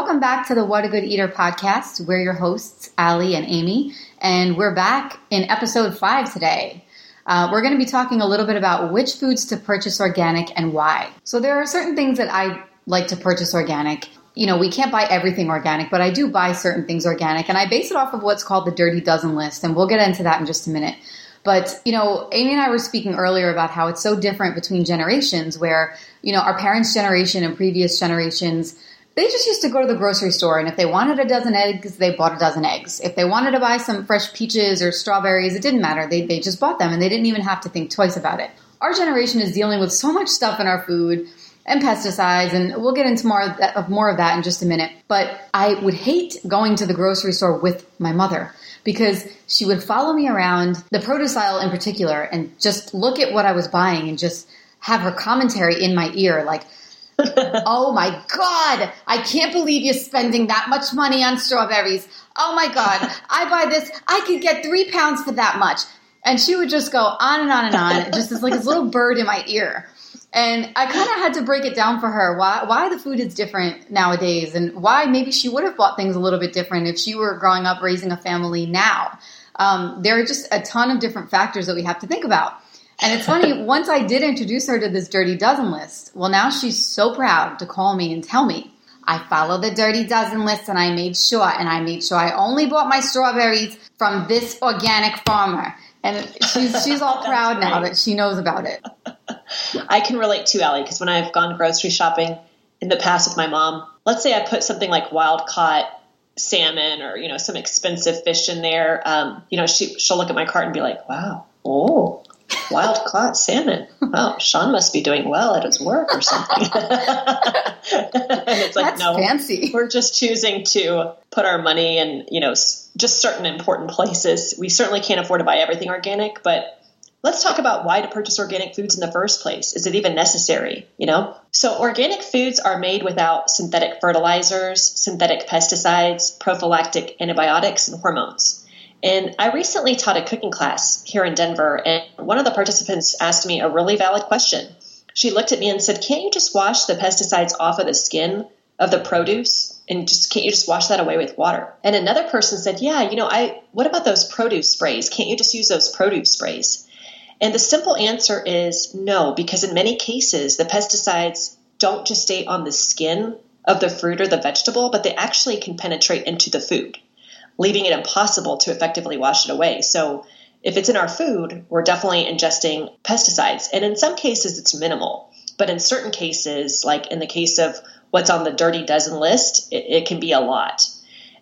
Welcome back to the What a Good Eater podcast. We're your hosts, Ali and Amy, and we're back in episode five today. Uh, we're going to be talking a little bit about which foods to purchase organic and why. So, there are certain things that I like to purchase organic. You know, we can't buy everything organic, but I do buy certain things organic, and I base it off of what's called the Dirty Dozen list, and we'll get into that in just a minute. But, you know, Amy and I were speaking earlier about how it's so different between generations, where, you know, our parents' generation and previous generations they just used to go to the grocery store and if they wanted a dozen eggs, they bought a dozen eggs. If they wanted to buy some fresh peaches or strawberries, it didn't matter. They, they just bought them and they didn't even have to think twice about it. Our generation is dealing with so much stuff in our food and pesticides, and we'll get into more of, that, more of that in just a minute. But I would hate going to the grocery store with my mother because she would follow me around the produce aisle in particular and just look at what I was buying and just have her commentary in my ear like, oh my God, I can't believe you're spending that much money on strawberries. Oh my God, I buy this, I could get three pounds for that much. And she would just go on and on and on, just as like this little bird in my ear. And I kind of had to break it down for her why why the food is different nowadays and why maybe she would have bought things a little bit different if she were growing up raising a family now. Um, there are just a ton of different factors that we have to think about. And it's funny, once I did introduce her to this Dirty Dozen list, well, now she's so proud to call me and tell me. I follow the Dirty Dozen list and I made sure, and I made sure I only bought my strawberries from this organic farmer. And she's, she's all proud now that she knows about it. I can relate to Allie because when I've gone grocery shopping in the past with my mom, let's say I put something like wild caught salmon or you know some expensive fish in there. Um, you know, she she'll look at my cart and be like, "Wow, oh, wild caught salmon. Wow, Sean must be doing well at his work or something. it's like, That's no, fancy. We're just choosing to put our money in, you know, just certain important places. We certainly can't afford to buy everything organic, but let's talk about why to purchase organic foods in the first place. Is it even necessary? You know? So, organic foods are made without synthetic fertilizers, synthetic pesticides, prophylactic antibiotics, and hormones. And I recently taught a cooking class here in Denver, and one of the participants asked me a really valid question. She looked at me and said, Can't you just wash the pesticides off of the skin of the produce? And just can't you just wash that away with water? And another person said, Yeah, you know, I what about those produce sprays? Can't you just use those produce sprays? And the simple answer is no, because in many cases the pesticides don't just stay on the skin of the fruit or the vegetable, but they actually can penetrate into the food leaving it impossible to effectively wash it away. So if it's in our food, we're definitely ingesting pesticides. And in some cases, it's minimal. But in certain cases, like in the case of what's on the dirty dozen list, it, it can be a lot.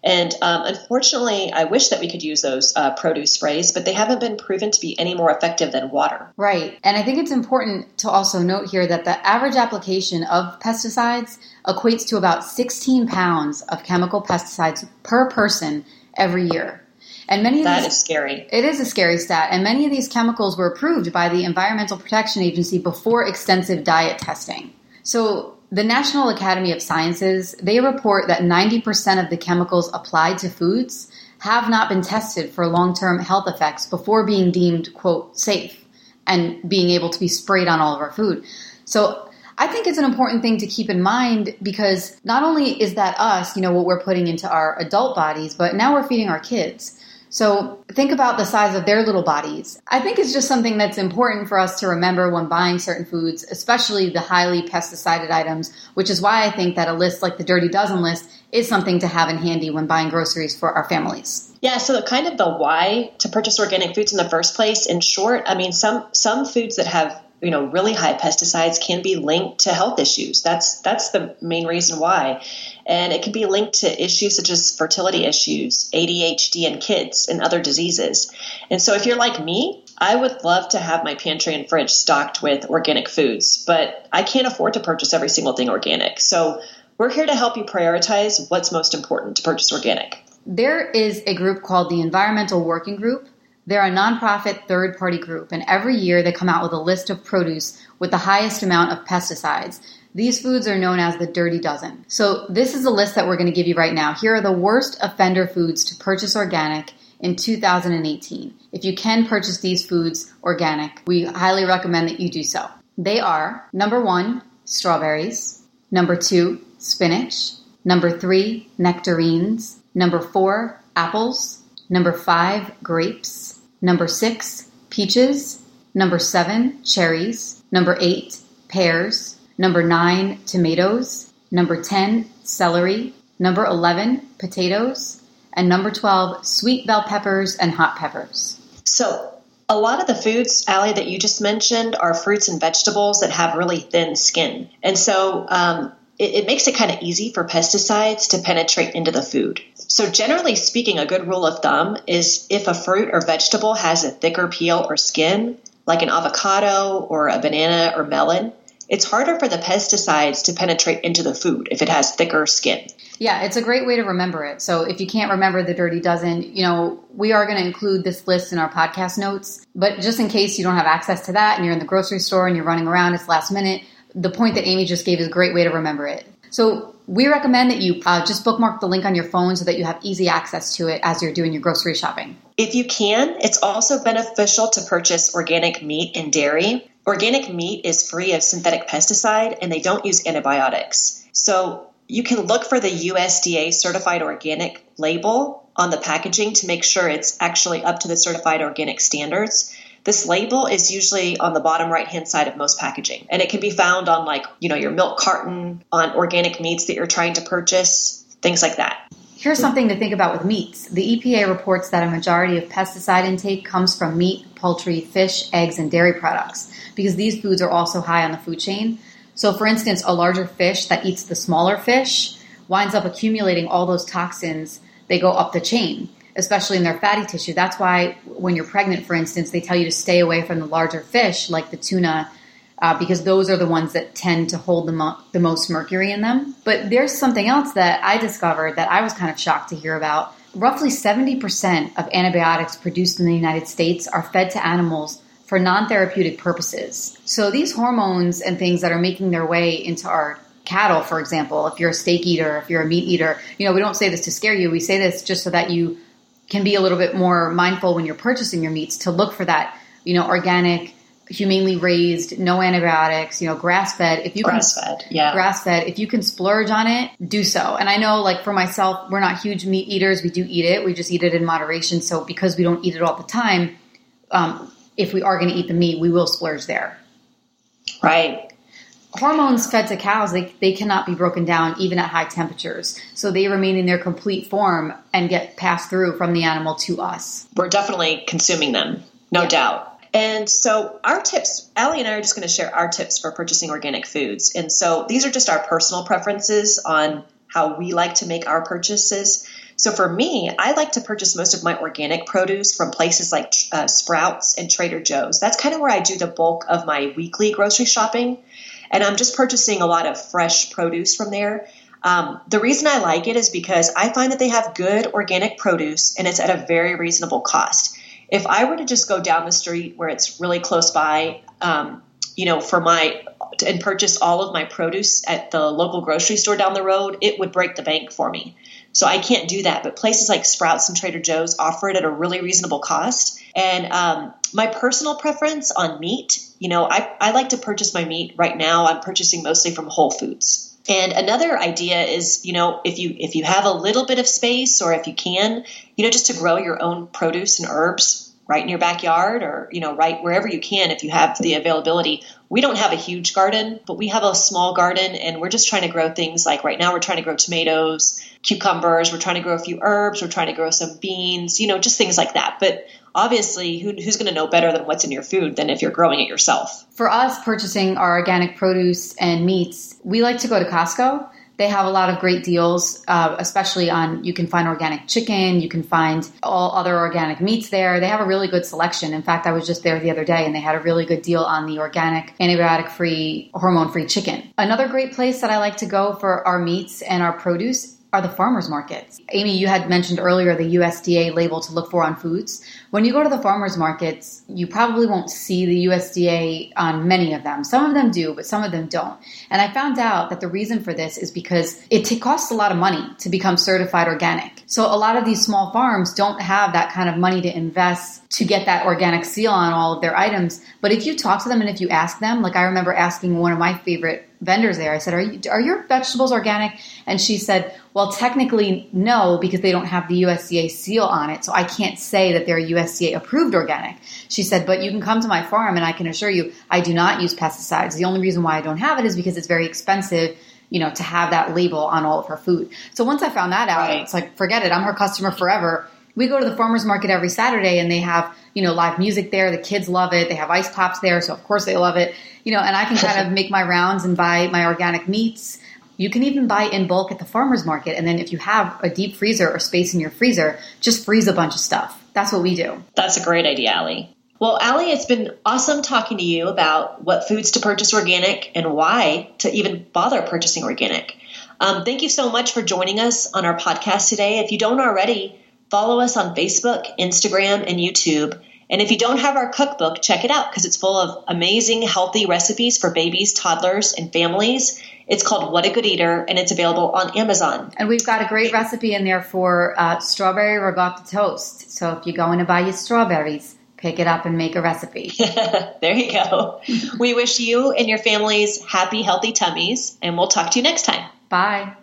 And um, unfortunately, I wish that we could use those uh, produce sprays, but they haven't been proven to be any more effective than water. Right. And I think it's important to also note here that the average application of pesticides equates to about 16 pounds of chemical pesticides per person every year. And many of that these, is scary. It is a scary stat. And many of these chemicals were approved by the Environmental Protection Agency before extensive diet testing. So the National Academy of Sciences, they report that 90% of the chemicals applied to foods have not been tested for long-term health effects before being deemed, quote, safe and being able to be sprayed on all of our food. So I think it's an important thing to keep in mind because not only is that us, you know, what we're putting into our adult bodies, but now we're feeding our kids. So think about the size of their little bodies. I think it's just something that's important for us to remember when buying certain foods, especially the highly pesticided items, which is why I think that a list like the Dirty Dozen list is something to have in handy when buying groceries for our families. Yeah, so the kind of the why to purchase organic foods in the first place, in short, I mean some some foods that have you know really high pesticides can be linked to health issues. That's that's the main reason why. And it can be linked to issues such as fertility issues adhd in kids and other diseases. And so if you're like me i would love to have my pantry and fridge stocked with organic foods but i can't afford to purchase every single thing organic. So we're here to help you prioritize what's most important to purchase organic. There is a group called the environmental working group they're a nonprofit third party group, and every year they come out with a list of produce with the highest amount of pesticides. These foods are known as the Dirty Dozen. So, this is a list that we're going to give you right now. Here are the worst offender foods to purchase organic in 2018. If you can purchase these foods organic, we highly recommend that you do so. They are number one, strawberries, number two, spinach, Number three, nectarines. Number four, apples. Number five, grapes. Number six, peaches. Number seven, cherries. Number eight, pears. Number nine, tomatoes. Number 10, celery. Number 11, potatoes. And number 12, sweet bell peppers and hot peppers. So, a lot of the foods, Allie, that you just mentioned are fruits and vegetables that have really thin skin. And so um, it makes it kind of easy for pesticides to penetrate into the food. So, generally speaking, a good rule of thumb is if a fruit or vegetable has a thicker peel or skin, like an avocado or a banana or melon, it's harder for the pesticides to penetrate into the food if it has thicker skin. Yeah, it's a great way to remember it. So if you can't remember the dirty dozen, you know, we are going to include this list in our podcast notes. But just in case you don't have access to that and you're in the grocery store and you're running around, it's last minute, the point that Amy just gave is a great way to remember it. So we recommend that you uh, just bookmark the link on your phone so that you have easy access to it as you're doing your grocery shopping. If you can, it's also beneficial to purchase organic meat and dairy. Organic meat is free of synthetic pesticide and they don't use antibiotics. So you can look for the USDA certified organic label on the packaging to make sure it's actually up to the certified organic standards. This label is usually on the bottom right hand side of most packaging, and it can be found on like, you know, your milk carton, on organic meats that you're trying to purchase, things like that. Here's something to think about with meats. The EPA reports that a majority of pesticide intake comes from meat, poultry, fish, eggs, and dairy products because these foods are also high on the food chain. So, for instance, a larger fish that eats the smaller fish winds up accumulating all those toxins. They go up the chain, especially in their fatty tissue. That's why when you're pregnant, for instance, they tell you to stay away from the larger fish like the tuna. Uh, because those are the ones that tend to hold the, mo- the most mercury in them. But there's something else that I discovered that I was kind of shocked to hear about. Roughly 70% of antibiotics produced in the United States are fed to animals for non therapeutic purposes. So these hormones and things that are making their way into our cattle, for example, if you're a steak eater, if you're a meat eater, you know, we don't say this to scare you. We say this just so that you can be a little bit more mindful when you're purchasing your meats to look for that, you know, organic, humanely raised, no antibiotics, you know, grass fed. If you grass fed, yeah, grass fed. If you can splurge on it, do so. And I know, like for myself, we're not huge meat eaters. We do eat it. We just eat it in moderation. So because we don't eat it all the time, um, if we are going to eat the meat, we will splurge there. Right. Hormones fed to cows, they, they cannot be broken down even at high temperatures. So they remain in their complete form and get passed through from the animal to us. We're definitely consuming them, no yeah. doubt. And so, our tips, Allie and I are just going to share our tips for purchasing organic foods. And so, these are just our personal preferences on how we like to make our purchases. So for me, I like to purchase most of my organic produce from places like uh, Sprouts and Trader Joe's. That's kind of where I do the bulk of my weekly grocery shopping. And I'm just purchasing a lot of fresh produce from there. Um, the reason I like it is because I find that they have good organic produce and it's at a very reasonable cost. If I were to just go down the street where it's really close by, um, you know, for my and purchase all of my produce at the local grocery store down the road, it would break the bank for me. So I can't do that. But places like Sprouts and Trader Joe's offer it at a really reasonable cost. And um, my personal preference on meat, you know, I, I like to purchase my meat right now. I'm purchasing mostly from Whole Foods. And another idea is, you know, if you if you have a little bit of space or if you can, you know, just to grow your own produce and herbs right in your backyard or you know right wherever you can if you have the availability. We don't have a huge garden but we have a small garden and we're just trying to grow things like right now we're trying to grow tomatoes cucumbers we're trying to grow a few herbs we're trying to grow some beans you know just things like that. But obviously who, who's going to know better than what's in your food than if you're growing it yourself? For us purchasing our organic produce and meats we like to go to costco they have a lot of great deals, uh, especially on you can find organic chicken, you can find all other organic meats there. They have a really good selection. In fact, I was just there the other day and they had a really good deal on the organic, antibiotic free, hormone free chicken. Another great place that I like to go for our meats and our produce are the farmers markets. Amy, you had mentioned earlier the USDA label to look for on foods. When you go to the farmers markets, you probably won't see the USDA on many of them. Some of them do, but some of them don't. And I found out that the reason for this is because it t- costs a lot of money to become certified organic. So a lot of these small farms don't have that kind of money to invest to get that organic seal on all of their items. But if you talk to them and if you ask them, like I remember asking one of my favorite vendors there. I said, "Are you, are your vegetables organic?" And she said, "Well, technically, no, because they don't have the USDA seal on it, so I can't say that they're USDA approved organic." She said, "But you can come to my farm, and I can assure you, I do not use pesticides. The only reason why I don't have it is because it's very expensive." You know, to have that label on all of her food. So once I found that out, Right. it's like, forget it. I'm her customer forever. We go to the farmer's market every Saturday and they have, you know, live music there. The kids love it. They have ice pops there. So of course they love it. You know, and I can kind of make my rounds and buy my organic meats. You can even buy in bulk at the farmer's market. And then if you have a deep freezer or space in your freezer, just freeze a bunch of stuff. That's what we do. That's a great idea, Allie. Well, Allie, it's been awesome talking to you about what foods to purchase organic and why to even bother purchasing organic. Um, thank you so much for joining us on our podcast today. If you don't already, follow us on Facebook, Instagram, and YouTube. And if you don't have our cookbook, check it out because it's full of amazing, healthy recipes for babies, toddlers, and families. It's called What a Good Eater, and it's available on Amazon. And we've got a great recipe in there for uh, strawberry ricotta toast. So if you're going to buy your strawberries, pick it up and make a recipe. there you go. we wish you and your families happy, healthy tummies, and we'll talk to you next time. Bye.